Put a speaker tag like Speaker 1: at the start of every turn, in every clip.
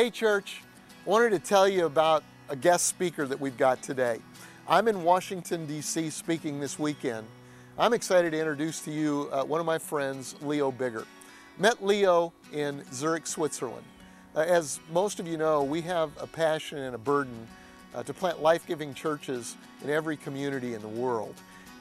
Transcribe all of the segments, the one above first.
Speaker 1: Hey, church, wanted to tell you about a guest speaker that we've got today. I'm in Washington, D.C., speaking this weekend. I'm excited to introduce to you uh, one of my friends, Leo Bigger. Met Leo in Zurich, Switzerland. Uh, as most of you know, we have a passion and a burden uh, to plant life giving churches in every community in the world.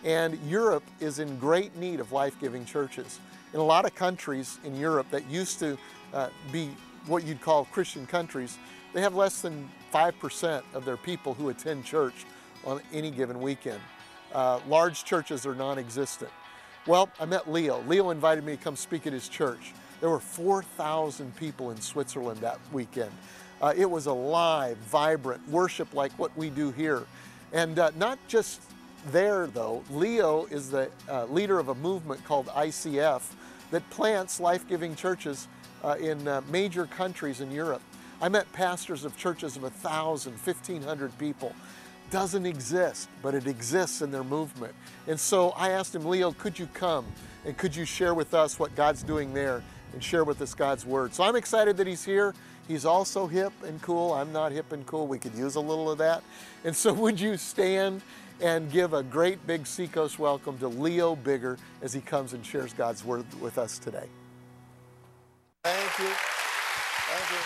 Speaker 1: And Europe is in great need of life giving churches. In a lot of countries in Europe that used to uh, be what you'd call Christian countries, they have less than 5% of their people who attend church on any given weekend. Uh, large churches are non existent. Well, I met Leo. Leo invited me to come speak at his church. There were 4,000 people in Switzerland that weekend. Uh, it was alive, vibrant, worship like what we do here. And uh, not just there, though, Leo is the uh, leader of a movement called ICF that plants life giving churches uh, in uh, major countries in Europe. I met pastors of churches of 1,000, 1,500 people. Doesn't exist, but it exists in their movement. And so I asked him, Leo, could you come and could you share with us what God's doing there and share with us God's word? So I'm excited that he's here. He's also hip and cool. I'm not hip and cool. We could use a little of that. And so would you stand and give a great big Seacoast welcome to Leo Bigger as he comes and shares God's word with us today. Thank you. Thank you.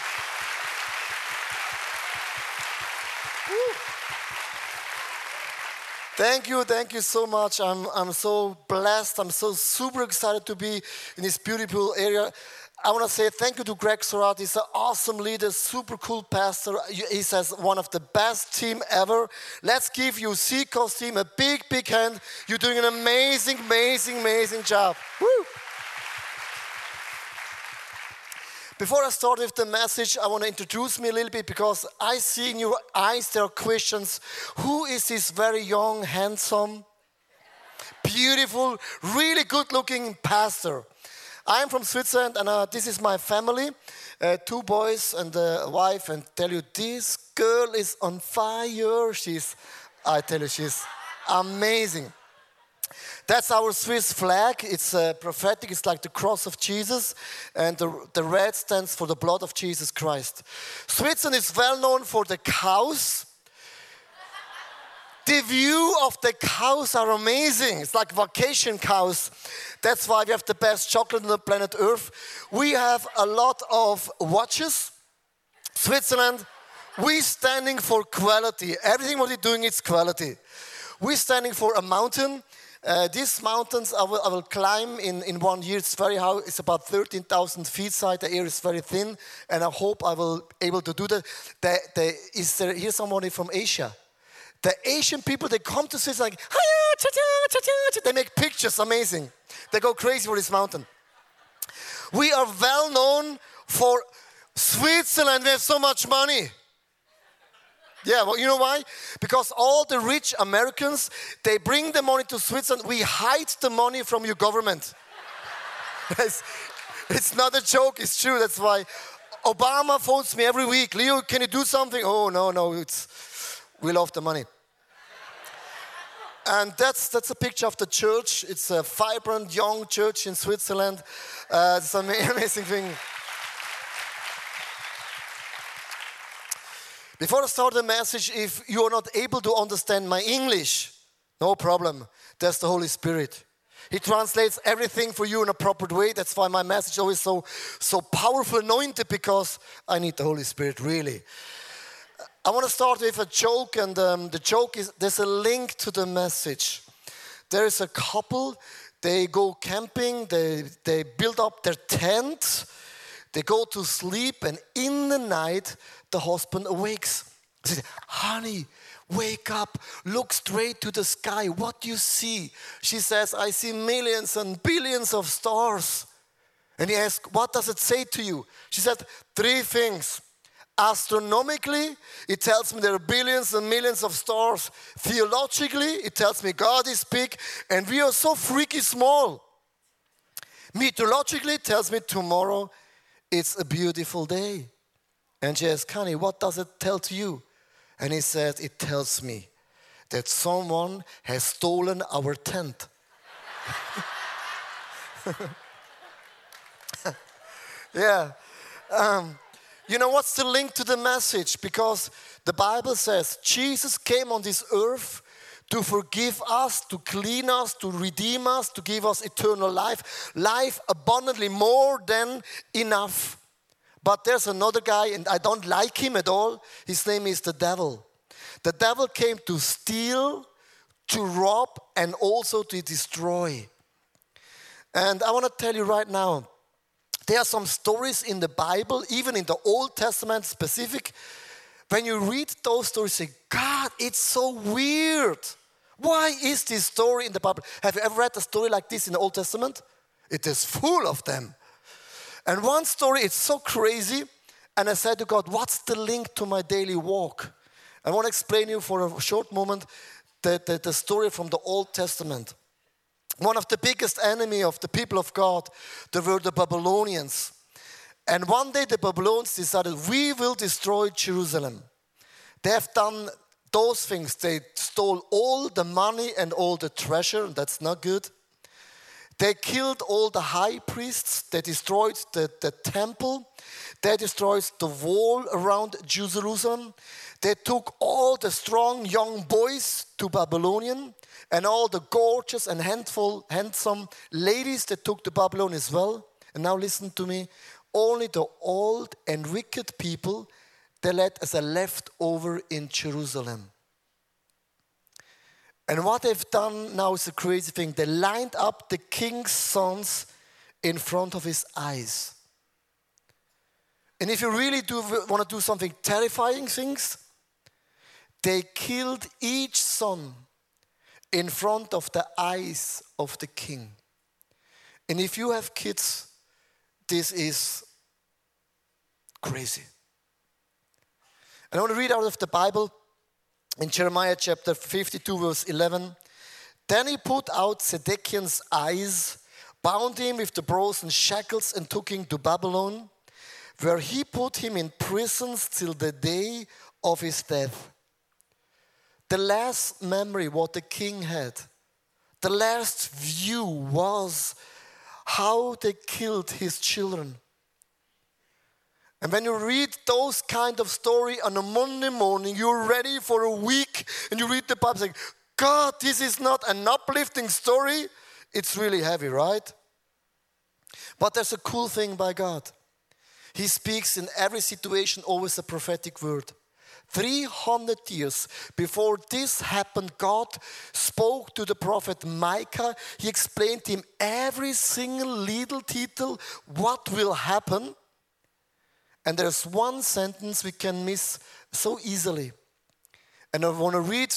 Speaker 2: Woo. Thank you, thank you so much. I'm, I'm so blessed. I'm so super excited to be in this beautiful area. I want to say thank you to Greg Surratt. He's an awesome leader, super cool pastor. He says one of the best team ever. Let's give you Seacoast team a big, big hand. You're doing an amazing, amazing, amazing job. Woo! Before I start with the message, I want to introduce me a little bit because I see in your eyes there are questions. Who is this very young, handsome, beautiful, really good looking pastor? I'm from Switzerland and uh, this is my family. Uh, two boys and a wife, and tell you, this girl is on fire. She's, I tell you, she's amazing. That's our Swiss flag. It's uh, prophetic. It's like the cross of Jesus, and the, the red stands for the blood of Jesus Christ. Switzerland is well known for the cows. The view of the cows are amazing. It's like vacation cows. That's why we have the best chocolate on the planet Earth. We have a lot of watches. Switzerland, we standing for quality. Everything what we're doing is quality. We're standing for a mountain uh, these mountains I will, I will, climb in, in one year. It's very high. It's about 13,000 feet high. The air is very thin, and I hope I will able to do that. The, the, is there here somebody from Asia? The Asian people they come to Switzerland like they make pictures. Amazing. They go crazy for this mountain. We are well known for Switzerland. We have so much money. Yeah, well, you know why? Because all the rich Americans, they bring the money to Switzerland. We hide the money from your government. it's, it's not a joke, it's true. That's why Obama phones me every week. Leo, can you do something? Oh, no, no, it's, we love the money. And that's, that's a picture of the church. It's a vibrant young church in Switzerland. Uh, it's an amazing thing. Before I start the message, if you are not able to understand my English, no problem. There's the Holy Spirit. He translates everything for you in a proper way. That's why my message is always so, so powerful, anointed, because I need the Holy Spirit, really. I want to start with a joke, and um, the joke is there's a link to the message. There is a couple, they go camping, they, they build up their tent, they go to sleep, and in the night, the husband awakes. He says, Honey, wake up, look straight to the sky. What do you see? She says, I see millions and billions of stars. And he asks, What does it say to you? She said, Three things. Astronomically, it tells me there are billions and millions of stars. Theologically, it tells me God is big and we are so freaky small. Meteorologically, it tells me tomorrow it's a beautiful day. And she asked, Connie, what does it tell to you? And he said, It tells me that someone has stolen our tent. yeah. Um, You know what's the link to the message? Because the Bible says Jesus came on this earth to forgive us, to clean us, to redeem us, to give us eternal life, life abundantly, more than enough. But there's another guy, and I don't like him at all. His name is the devil. The devil came to steal, to rob, and also to destroy. And I want to tell you right now there are some stories in the Bible, even in the Old Testament specific. When you read those stories, say, God, it's so weird. Why is this story in the Bible? Have you ever read a story like this in the Old Testament? It is full of them. And one story, it's so crazy. And I said to God, What's the link to my daily walk? I want to explain you for a short moment the, the, the story from the Old Testament. One of the biggest enemy of the people of God, they were the Babylonians. And one day the Babylonians decided, we will destroy Jerusalem. They have done those things. They stole all the money and all the treasure. That's not good. They killed all the high priests. They destroyed the, the temple. They destroyed the wall around Jerusalem. They took all the strong young boys to Babylonian and all the gorgeous and handful, handsome ladies that took to Babylon as well. And now listen to me. Only the old and wicked people they left as a leftover in Jerusalem. And what they've done now is a crazy thing. They lined up the king's sons in front of his eyes. And if you really do want to do something terrifying things, they killed each son in front of the eyes of the king. And if you have kids, this is crazy. And I want to read out of the Bible in Jeremiah chapter 52, verse 11. Then he put out Zedekiah's eyes, bound him with the brazen shackles, and took him to Babylon, where he put him in prisons till the day of his death the last memory what the king had, the last view was how they killed his children. And when you read those kind of story on a Monday morning, you're ready for a week and you read the Bible saying, God, this is not an uplifting story. It's really heavy, right? But there's a cool thing by God. He speaks in every situation always a prophetic word. 300 years before this happened, God spoke to the prophet Micah. He explained to him every single little detail what will happen. And there's one sentence we can miss so easily. And I want to read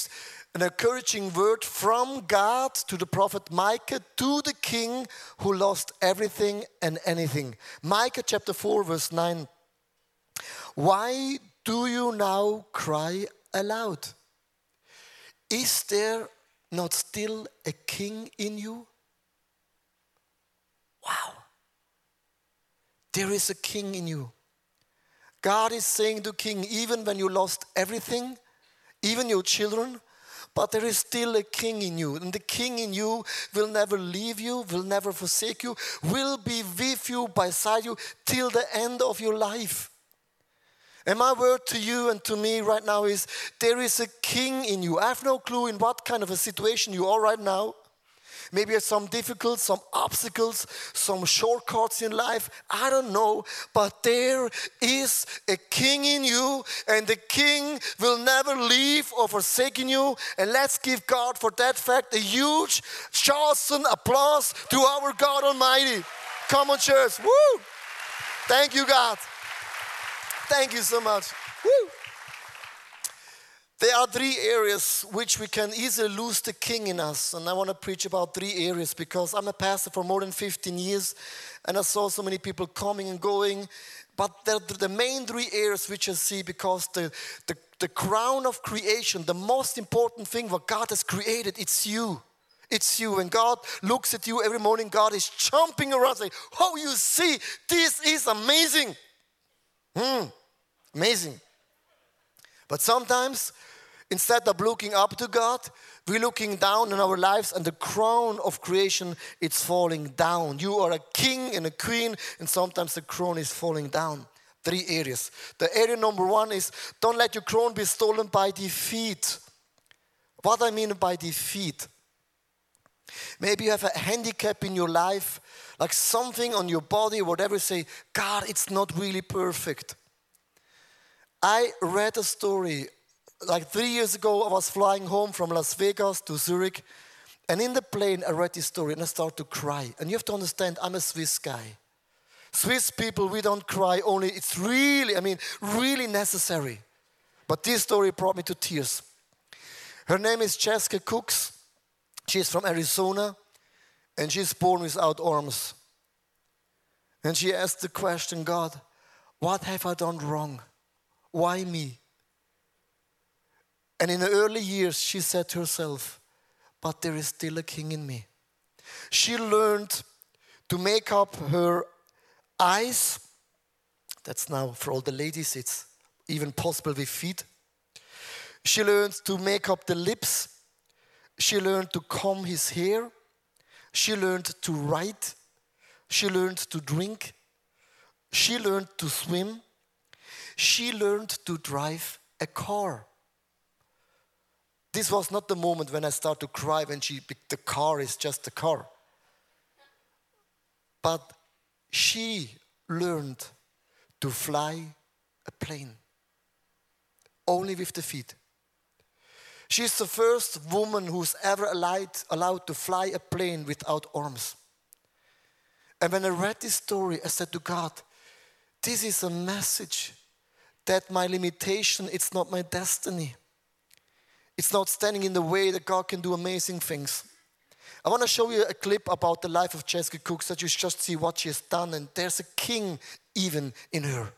Speaker 2: an encouraging word from God to the prophet Micah to the king who lost everything and anything. Micah chapter 4, verse 9. Why do you now cry aloud? Is there not still a king in you? Wow. There is a king in you. God is saying to King, even when you lost everything, even your children, but there is still a king in you. And the king in you will never leave you, will never forsake you, will be with you, beside you, till the end of your life. And my word to you and to me right now is there is a king in you. I have no clue in what kind of a situation you are right now. Maybe it's some difficult, some obstacles, some shortcuts in life. I don't know. But there is a king in you, and the king will never leave or forsake you. And let's give God for that fact a huge, awesome applause to our God Almighty. Come on, church. Woo! Thank you, God. Thank you so much. Woo. There are three areas which we can easily lose the king in us. And I want to preach about three areas because I'm a pastor for more than 15 years and I saw so many people coming and going. But the main three areas which I see because the, the, the crown of creation, the most important thing what God has created, it's you. It's you. When God looks at you every morning, God is jumping around saying, Oh, you see, this is amazing. Hmm. Amazing. But sometimes, instead of looking up to God, we're looking down in our lives and the crown of creation it's falling down. You are a king and a queen, and sometimes the crown is falling down. Three areas. The area number one is don't let your crown be stolen by defeat. What I mean by defeat. Maybe you have a handicap in your life, like something on your body, whatever, say, God, it's not really perfect. I read a story like three years ago. I was flying home from Las Vegas to Zurich, and in the plane, I read this story and I started to cry. And you have to understand, I'm a Swiss guy. Swiss people, we don't cry only, it's really, I mean, really necessary. But this story brought me to tears. Her name is Jessica Cox. She's from Arizona and she's born without arms. And she asked the question God, what have I done wrong? Why me? And in the early years, she said to herself, But there is still a king in me. She learned to make up her eyes. That's now for all the ladies, it's even possible with feet. She learned to make up the lips. She learned to comb his hair. She learned to write. She learned to drink. She learned to swim. She learned to drive a car. This was not the moment when I start to cry when she, the car is just a car. But she learned to fly a plane only with the feet. She's the first woman who's ever allowed, allowed to fly a plane without arms. And when I read this story, I said to God, this is a message that my limitation, it's not my destiny. It's not standing in the way that God can do amazing things. I want to show you a clip about the life of Jessica Cox so that you just see what she has done. And there's a king even in her.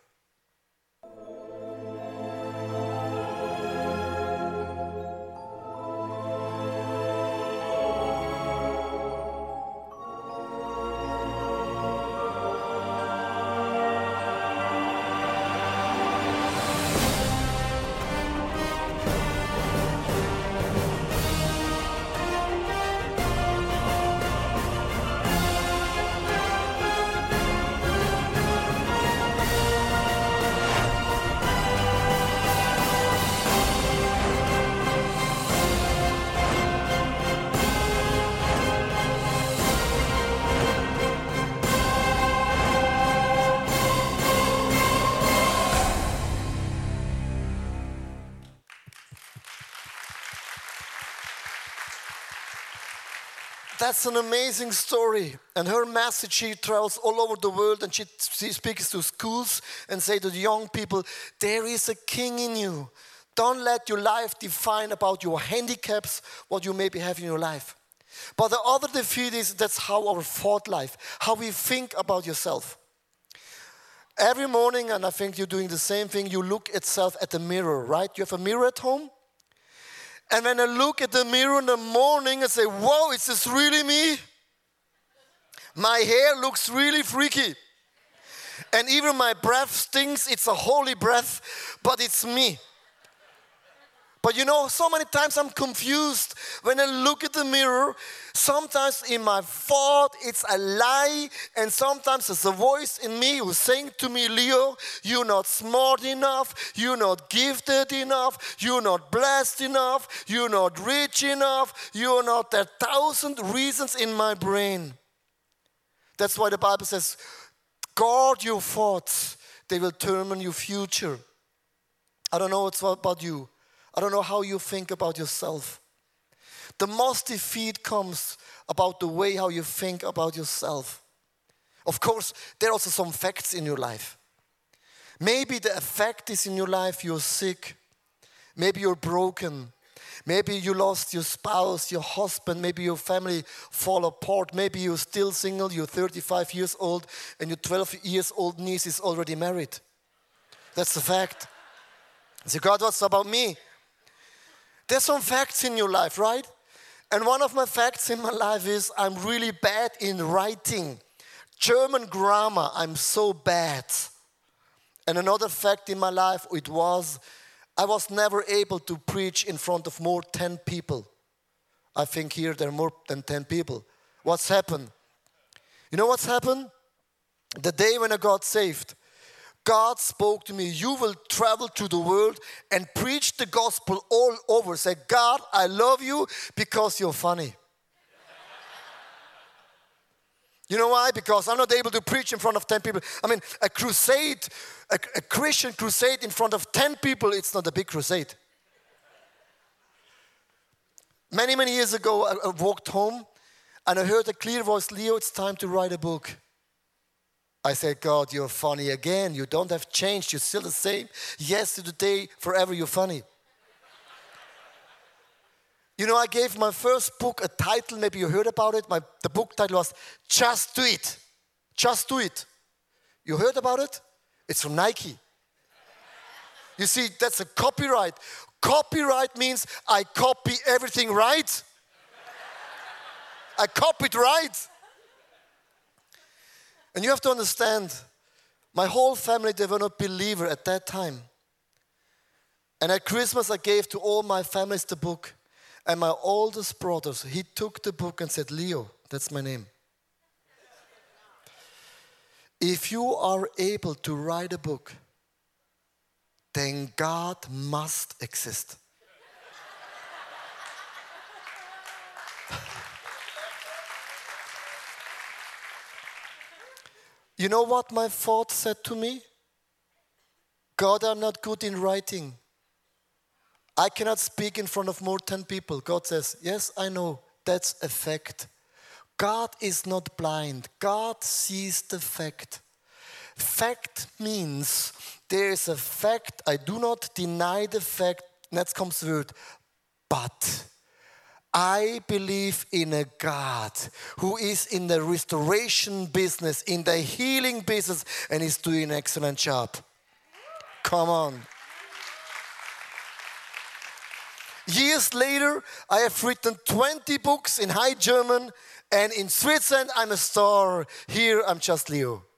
Speaker 2: That's an amazing story. And her message, she travels all over the world and she, she speaks to schools and say to the young people, there is a king in you. Don't let your life define about your handicaps, what you maybe have in your life. But the other defeat is that's how our thought life, how we think about yourself. Every morning, and I think you're doing the same thing, you look at self at the mirror, right? You have a mirror at home? And when I look at the mirror in the morning, I say, Whoa, is this really me? My hair looks really freaky. And even my breath stinks. It's a holy breath, but it's me. But you know, so many times I'm confused when I look at the mirror. Sometimes in my thought it's a lie, and sometimes there's a voice in me who's saying to me, Leo, you're not smart enough, you're not gifted enough, you're not blessed enough, you're not rich enough, you're not. There are thousand reasons in my brain. That's why the Bible says, guard your thoughts, they will determine your future. I don't know what's about you. I don't know how you think about yourself. The most defeat comes about the way how you think about yourself. Of course, there are also some facts in your life. Maybe the effect is in your life you're sick. Maybe you're broken. Maybe you lost your spouse, your husband, maybe your family fall apart. Maybe you're still single, you're 35 years old, and your 12 years old niece is already married. That's the fact. So, God, what's about me? There's some facts in your life, right? And one of my facts in my life is I'm really bad in writing. German grammar, I'm so bad. And another fact in my life, it was I was never able to preach in front of more 10 people. I think here there are more than 10 people. What's happened? You know what's happened? The day when I got saved, God spoke to me, You will travel to the world and preach the gospel all over. Say, God, I love you because you're funny. You know why? Because I'm not able to preach in front of 10 people. I mean, a crusade, a, a, Christian crusade in front of 10 people, it's not a big crusade. Many, many years ago, I, I walked home and I heard a clear voice Leo, it's time to write a book. I said, God, you're funny again. You don't have changed. You're still the same. Yes, to today, forever, you're funny. You know, I gave my first book a title, maybe you heard about it. My, the book title was Just Do It. Just Do It. You heard about it? It's from Nike. You see, that's a copyright. Copyright means I copy everything right. I copied right. And you have to understand, my whole family, they were not believer at that time. And at Christmas, I gave to all my families the book. And my oldest brother, he took the book and said, Leo, that's my name. If you are able to write a book, then God must exist. You know what my thought said to me? God, I'm not good in writing. I cannot speak in front of more 10 people. God says, Yes, I know. That's a fact. God is not blind, God sees the fact. Fact means there is a fact. I do not deny the fact. Next comes the word, but. I believe in a God who is in the restoration business, in the healing business, and is doing an excellent job. Come on. Years later, I have written 20 books in High German, and in Switzerland, I'm a star. Here, I'm just Leo.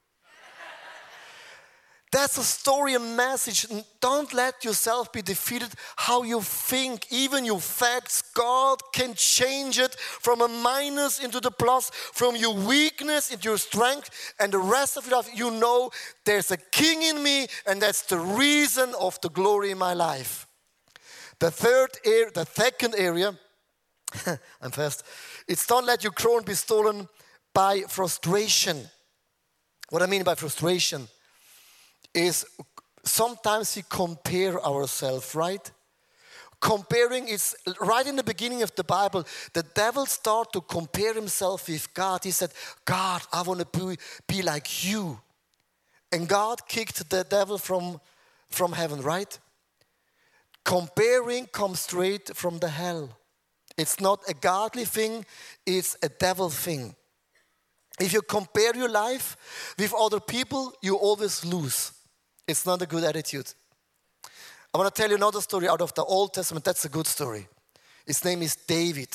Speaker 2: That's a story, a message. Don't let yourself be defeated how you think, even your facts. God can change it from a minus into the plus, from your weakness into your strength, and the rest of your life, you know there's a king in me, and that's the reason of the glory in my life. The third area, the second area, I'm fast, it's don't let your crown be stolen by frustration. What I mean by frustration is sometimes we compare ourselves, right? Comparing is right in the beginning of the Bible. The devil started to compare himself with God. He said, God, I want to be, be like you. And God kicked the devil from, from heaven, right? Comparing comes straight from the hell. It's not a godly thing, it's a devil thing. If you compare your life with other people, you always lose. It's not a good attitude. I want to tell you another story out of the Old Testament. That's a good story. His name is David.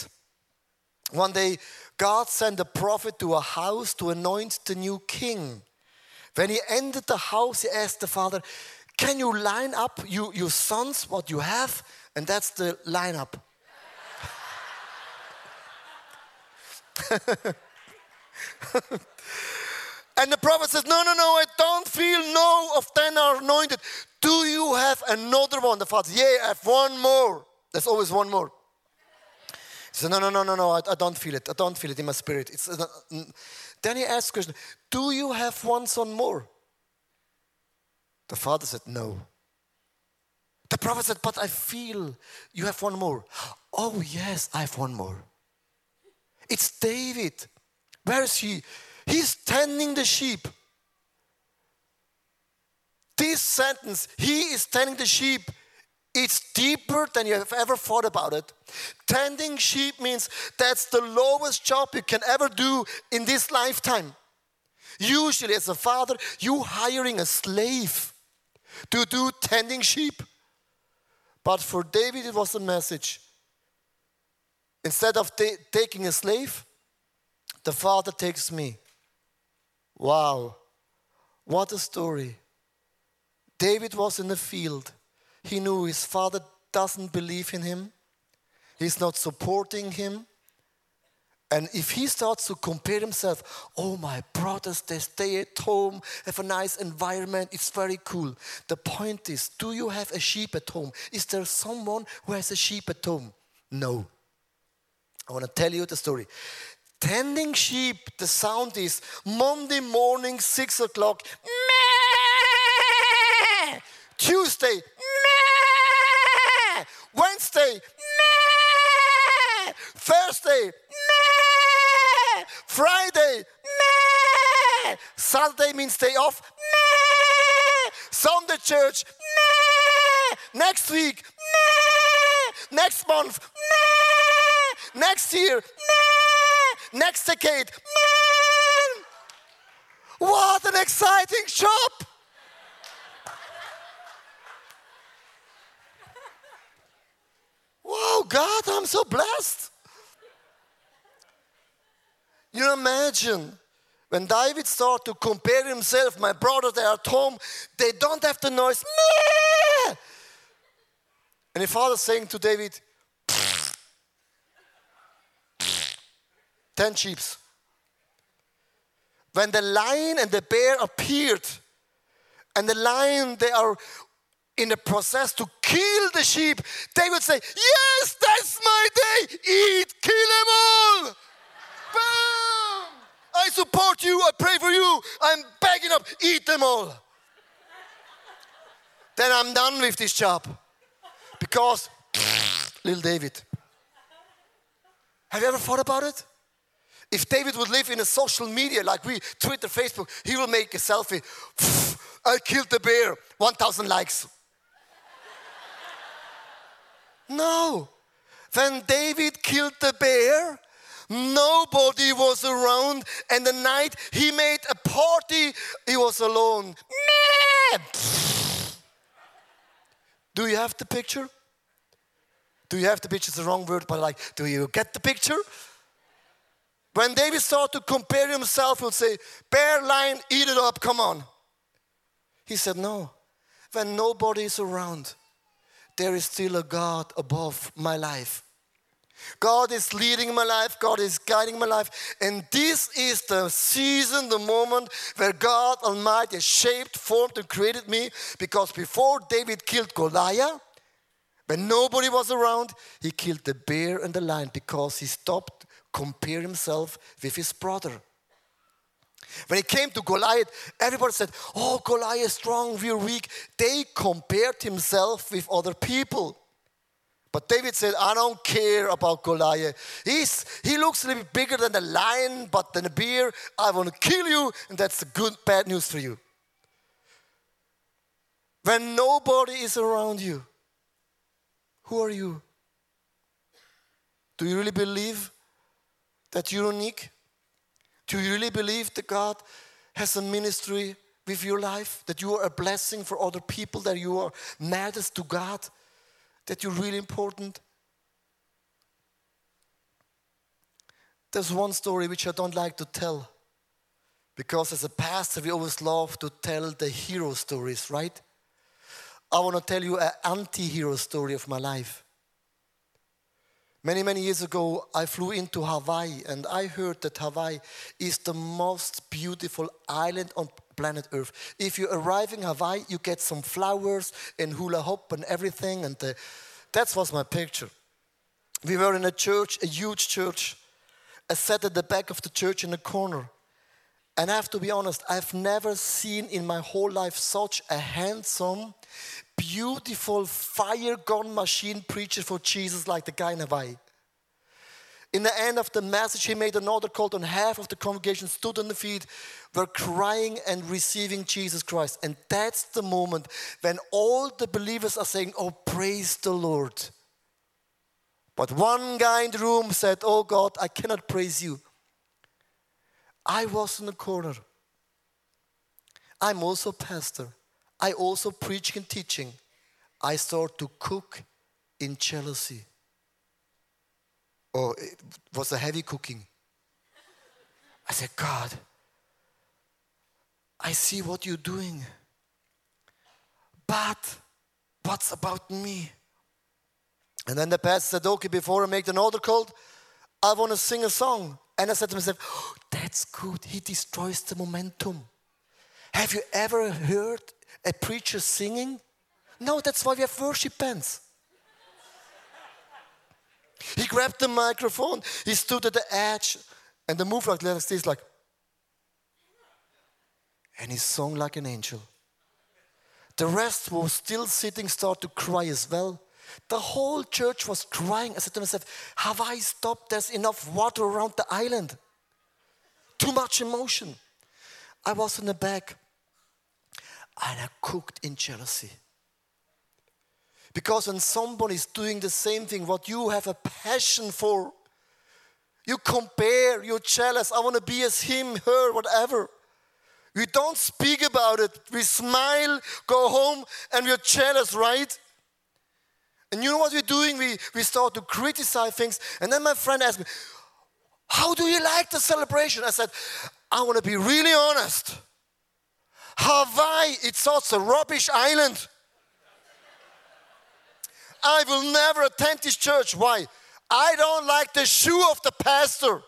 Speaker 2: One day, God sent a prophet to a house to anoint the new king. When he entered the house, he asked the father, can you line up you, your sons, what you have? And that's the lineup. and the prophet says, No, no, no, I don't feel no of ten are anointed. Do you have another one? The father says, Yeah, I have one more. There's always one more. He said, No, no, no, no, no, I, I don't feel it. I don't feel it in my spirit. It's, uh, then he asks question, Do you have one son more? The father said, No. The prophet said, But I feel you have one more. Oh, yes, I have one more. It's David. Where is he? He's tending the sheep. This sentence, he is tending the sheep, it's deeper than you have ever thought about it. Tending sheep means that's the lowest job you can ever do in this lifetime. Usually, as a father, you hiring a slave to do tending sheep. But for David, it was a message. Instead of ta- taking a slave, the father takes me. Wow, what a story. David was in the field. He knew his father doesn't believe in him, he's not supporting him. And if he starts to compare himself, oh, my brothers, they stay at home, have a nice environment, it's very cool. The point is, do you have a sheep at home? Is there someone who has a sheep at home? No. I want to tell you the story. Tending sheep, the sound is Monday morning, six o'clock, meh. Tuesday, meh. Wednesday, meh. Thursday, meh. Friday, meh. Saturday means day off, meh. Sunday church, meh. Next week, meh. Next month, meh. Next year. Next decade, meh. What an exciting job! Wow, God, I'm so blessed. You imagine when David started to compare himself, my brother, they are at home, they don't have the noise. And the father saying to David, ten sheep. When the lion and the bear appeared, and the lion, they are in the process to kill the sheep, they would say, Yes, that's my day. Eat, kill them all. Bam! I support you. I pray for you. I'm begging up. Eat them all. then I'm done with this job. Because, little David. Have you ever thought about it? If David would live in a social media like we, Twitter, Facebook, he will make a selfie. I killed the bear, 1,000 likes. No. When David killed the bear, nobody was around, and the night he made a party, he was alone. Do you have the picture? Do you have the picture? It's the wrong word, but like, do you get the picture? When David started to compare himself, he'll say, Bear, lion, eat it up, come on. He said, No. When nobody is around, there is still a God above my life. God is leading my life, God is guiding my life, and this is the season, the moment where God Almighty shaped, formed, and created me. Because before David killed Goliath, when nobody was around, he killed the bear and the lion because he stopped compare himself with his brother. When it came to Goliath, everybody said, Oh, Goliath is strong, we're weak. They compared himself with other people. But David said, I don't care about Goliath. He's, he looks a little bit bigger than a lion, but than a bear. I want to kill you, and that's the good, bad news for you. When nobody is around you, who are you? Do you really believe that you're unique? Do you really believe that God has a ministry with your life? That you are a blessing for other people? That you are matters to God? That you're really important? There's one story which I don't like to tell. Because as a pastor, we always love to tell the hero stories, right? I want to tell you an anti hero story of my life. Many, many years ago, I flew into Hawaii and I heard that Hawaii is the most beautiful island on planet Earth. If you arrive in Hawaii, you get some flowers and hula hoop and everything, and the, that was my picture. We were in a church, a huge church. I sat at the back of the church in a corner. And I have to be honest, I've never seen in my whole life such a handsome, beautiful fire gun machine preacher for Jesus like the guy in Hawaii. In the end of the message, he made another call, and half of the congregation stood on the feet, were crying and receiving Jesus Christ. And that's the moment when all the believers are saying, Oh, praise the Lord. But one guy in the room said, Oh God, I cannot praise you. I was in the corner. I'm also pastor. I also preach and teaching. I start to cook in jealousy. Oh, it was a heavy cooking. I said, God, I see what you're doing. But what's about me? And then the pastor said, Okay, before I make another call, I want to sing a song. And I said to myself, oh, That's good. He destroys the momentum. Have you ever heard a preacher singing? No, that's why we have worship bands. he grabbed the microphone, he stood at the edge, and the move like this, like, and he sung like an angel. The rest was still sitting, start to cry as well. The whole church was crying. I said to myself, Have I stopped? There's enough water around the island. Too much emotion. I was in the back and I cooked in jealousy. Because when somebody's doing the same thing, what you have a passion for, you compare, you're jealous. I want to be as him, her, whatever. We don't speak about it. We smile, go home, and we're jealous, right? And you know what we're doing? We, we start to criticize things. And then my friend asked me, How do you like the celebration? I said, I want to be really honest. Hawaii, it's such a rubbish island. I will never attend this church. Why? I don't like the shoe of the pastor.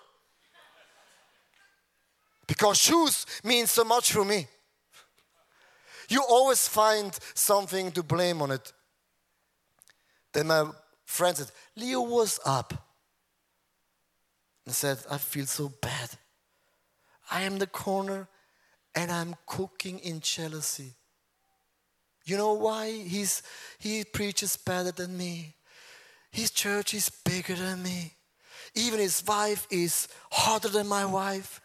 Speaker 2: Because shoes mean so much for me. You always find something to blame on it. Then my friend said, Leo, what's up? And said, I feel so bad. I am the corner and I'm cooking in jealousy. You know why? He's, he preaches better than me. His church is bigger than me. Even his wife is harder than my wife.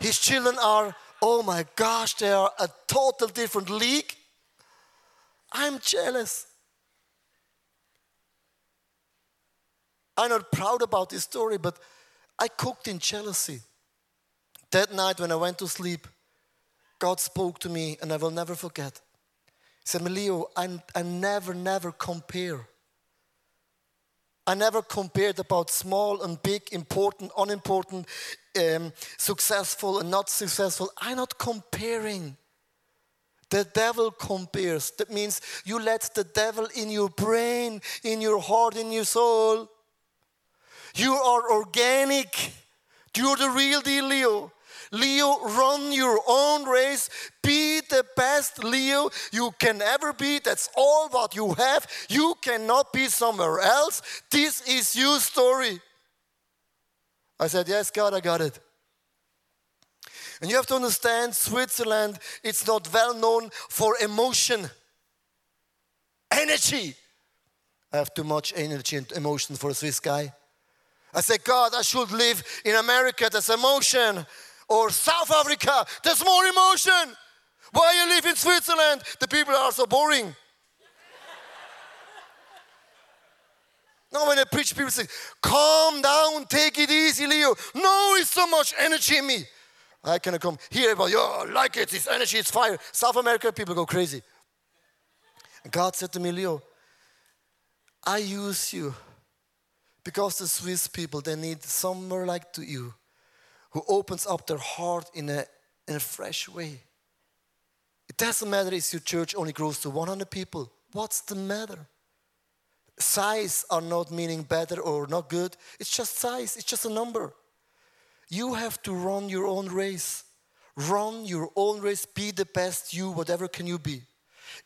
Speaker 2: His children are, oh my gosh, they are a total different league. I'm jealous. I'm not proud about this story, but I cooked in jealousy. That night when I went to sleep, God spoke to me, and I will never forget. He said, Leo, I, I never, never compare. I never compared about small and big, important, unimportant, um, successful and not successful. I'm not comparing. The devil compares. That means you let the devil in your brain, in your heart, in your soul. You are organic. You're the real deal, Leo. Leo, run your own race. Be the best Leo you can ever be. That's all what you have. You cannot be somewhere else. This is your story. I said, Yes, God, I got it. And you have to understand Switzerland, it's not well known for emotion, energy. I have too much energy and emotion for a Swiss guy. I say, God, I should live in America, there's emotion. Or South Africa, there's more emotion. Why you live in Switzerland? The people are so boring. now, when I preach, people say, Calm down, take it easy, Leo. No, it's so much energy in me. I cannot come here, but yo, I like it, it's energy, it's fire. South America, people go crazy. And God said to me, Leo, I use you because the Swiss people, they need somewhere like to you who opens up their heart in a, in a fresh way. It doesn't matter if your church only grows to 100 people. What's the matter? Size are not meaning better or not good. It's just size, it's just a number. You have to run your own race. Run your own race. Be the best you, whatever can you be.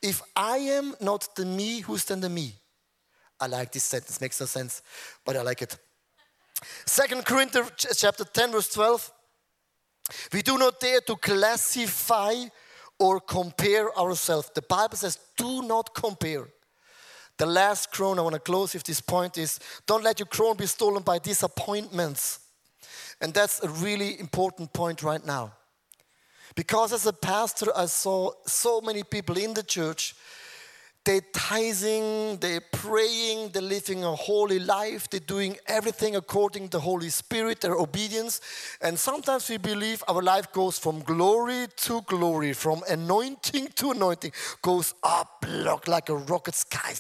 Speaker 2: If I am not the me, who's then the me? I like this sentence, makes no sense, but I like it. Second Corinthians chapter 10, verse 12. We do not dare to classify or compare ourselves. The Bible says, do not compare. The last crown I want to close with this point is don't let your crown be stolen by disappointments. And that's a really important point right now. Because as a pastor, I saw so many people in the church they're tithing, they're praying, they're living a holy life, they're doing everything according to the Holy Spirit, their obedience. And sometimes we believe our life goes from glory to glory, from anointing to anointing, goes up like a rocket sky.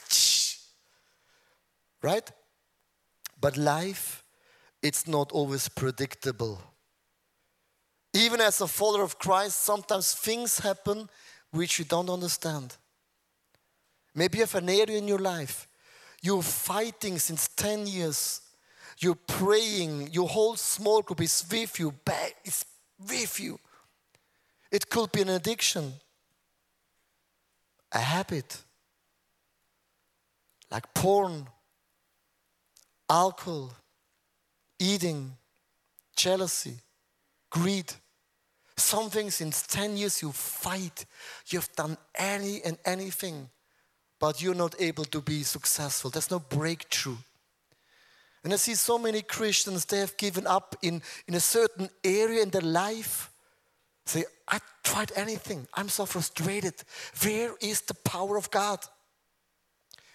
Speaker 2: Right? But life, it's not always predictable. Even as a follower of Christ, sometimes things happen which we don't understand. Maybe you have an area in your life you're fighting since 10 years. You're praying. Your whole small group is with you. Is with you. It could be an addiction, a habit, like porn, alcohol, eating, jealousy, greed. Something since 10 years you fight. You've done any and anything, but you're not able to be successful. There's no breakthrough. And I see so many Christians, they have given up in, in a certain area in their life. Say, I tried anything. I'm so frustrated. Where is the power of God?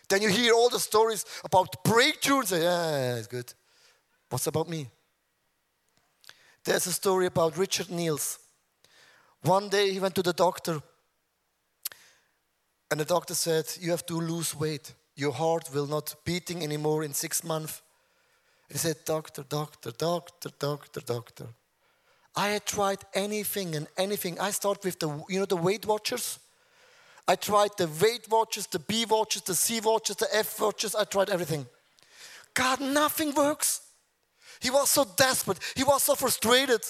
Speaker 2: Then you hear all the stories about breakthrough and say, yeah, it's good. What's about me? There's a story about Richard Niels. One day he went to the doctor, and the doctor said, You have to lose weight. Your heart will not beating anymore in six months. He said, Doctor, doctor, doctor, doctor, doctor. I had tried anything and anything. I start with the, you know, the Weight Watchers. I tried the Weight Watchers, the B Watchers, the C Watchers, the F Watchers. I tried everything. God, nothing works. He was so desperate. He was so frustrated.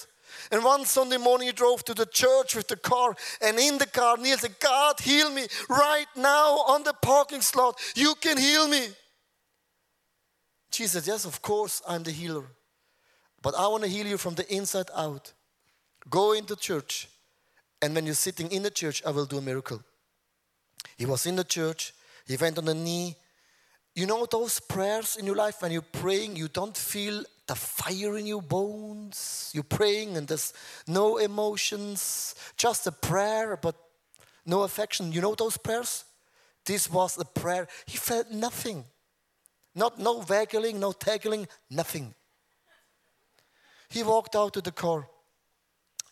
Speaker 2: And one Sunday morning, he drove to the church with the car, and in the car, Neil said, God, heal me right now on the parking slot. You can heal me. Jesus Yes, of course, I'm the healer. But I want to heal you from the inside out. Go into church, and when you're sitting in the church, I will do a miracle. He was in the church, he went on the knee. You know those prayers in your life when you're praying, you don't feel the fire in your bones. You're praying and there's no emotions, just a prayer, but no affection. You know those prayers? This was a prayer. He felt nothing. Not no waggling, no taggling, nothing. He walked out to the car.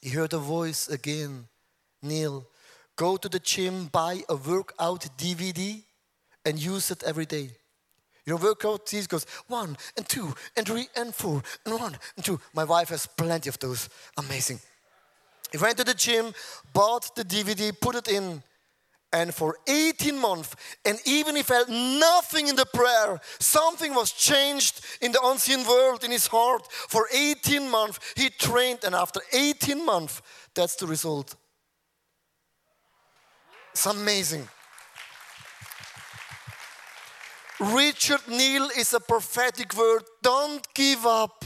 Speaker 2: He heard a voice again. Neil, go to the gym, buy a workout DVD, and use it every day. You know, workout He goes one and two and three and four and one and two. My wife has plenty of those. Amazing. He went to the gym, bought the DVD, put it in, and for 18 months, and even he felt nothing in the prayer, something was changed in the unseen world in his heart. For 18 months, he trained, and after 18 months, that's the result. It's amazing. Richard Neal is a prophetic word. Don't give up.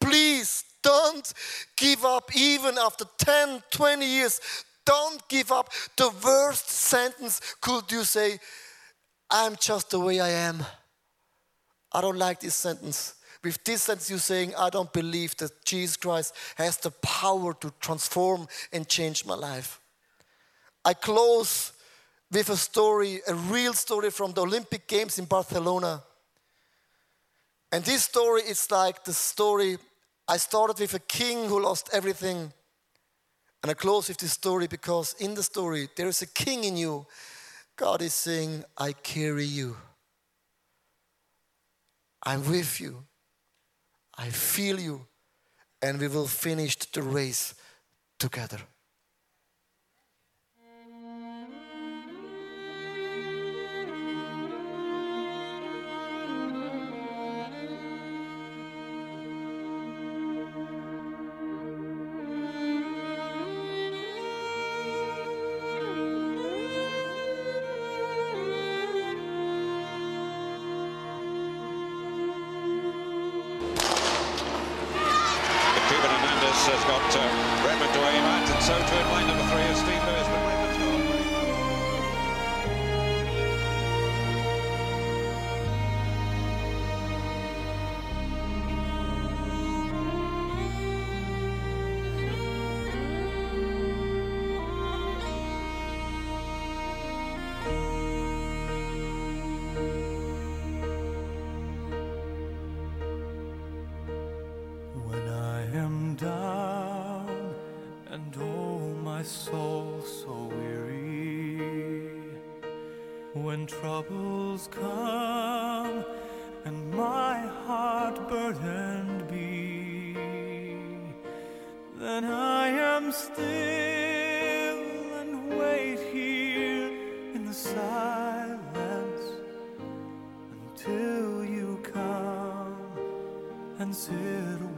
Speaker 2: Please don't give up even after 10, 20 years. Don't give up. The worst sentence could you say, I'm just the way I am. I don't like this sentence. With this sentence, you're saying, I don't believe that Jesus Christ has the power to transform and change my life. I close with a story, a real story from the Olympic Games in Barcelona. And this story is like the story I started with a king who lost everything and I close with this story because in the story, there is a king in you. God is saying, I carry you. I'm with you. I feel you. And we will finish the race together.
Speaker 3: not burdened be, then I am still and wait here in the silence until you come and sit.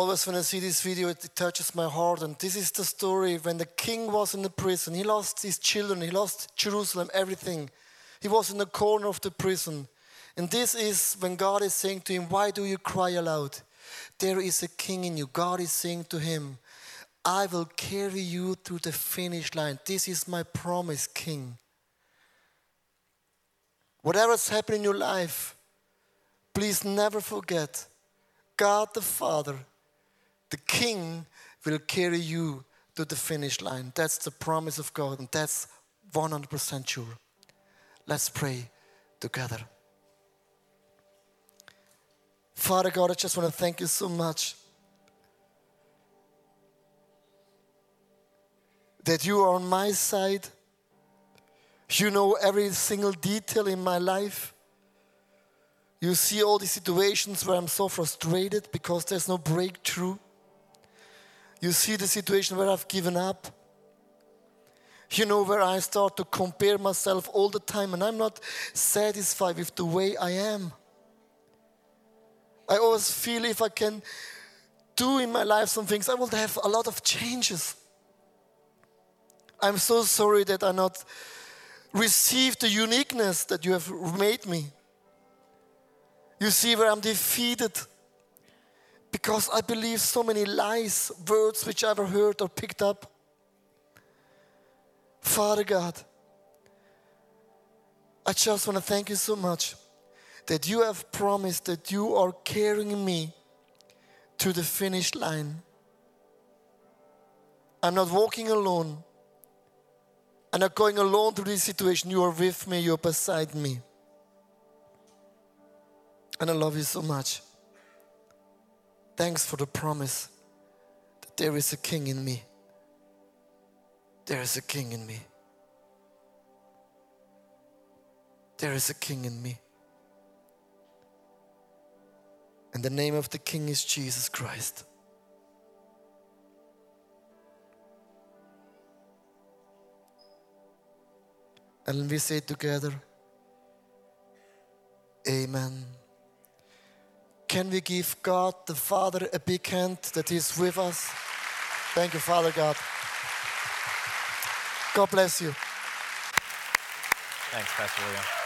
Speaker 2: Always when I see this video, it touches my heart. And this is the story when the king was in the prison. He lost his children, he lost Jerusalem, everything. He was in the corner of the prison. And this is when God is saying to him, Why do you cry aloud? There is a king in you. God is saying to him, I will carry you to the finish line. This is my promise, king. Whatever Whatever's happening in your life, please never forget God the Father, the King, will carry you to the finish line. That's the promise of God, and that's 100% sure. Let's pray together. Father God, I just want to thank you so much that you are on my side. You know every single detail in my life. You see all the situations where I'm so frustrated because there's no breakthrough. You see the situation where I've given up. You know where I start to compare myself all the time and I'm not satisfied with the way I am. I always feel if I can do in my life some things, I will have a lot of changes. I'm so sorry that I not received the uniqueness that you have made me. You see where I'm defeated because I believe so many lies, words which I ever heard or picked up. Father God, I just want to thank you so much that you have promised that you are carrying me to the finish line. I'm not walking alone. I'm not going alone through this situation. You are with me, you're beside me. And I love you so much. Thanks for the promise that there is a king in me. There is a king in me. There is a king in me. And the name of the king is Jesus Christ. And we say together, Amen. Can we give God the Father a big hand that He's with us? Thank you, Father God. God bless you.
Speaker 4: Thanks, Pastor Leo.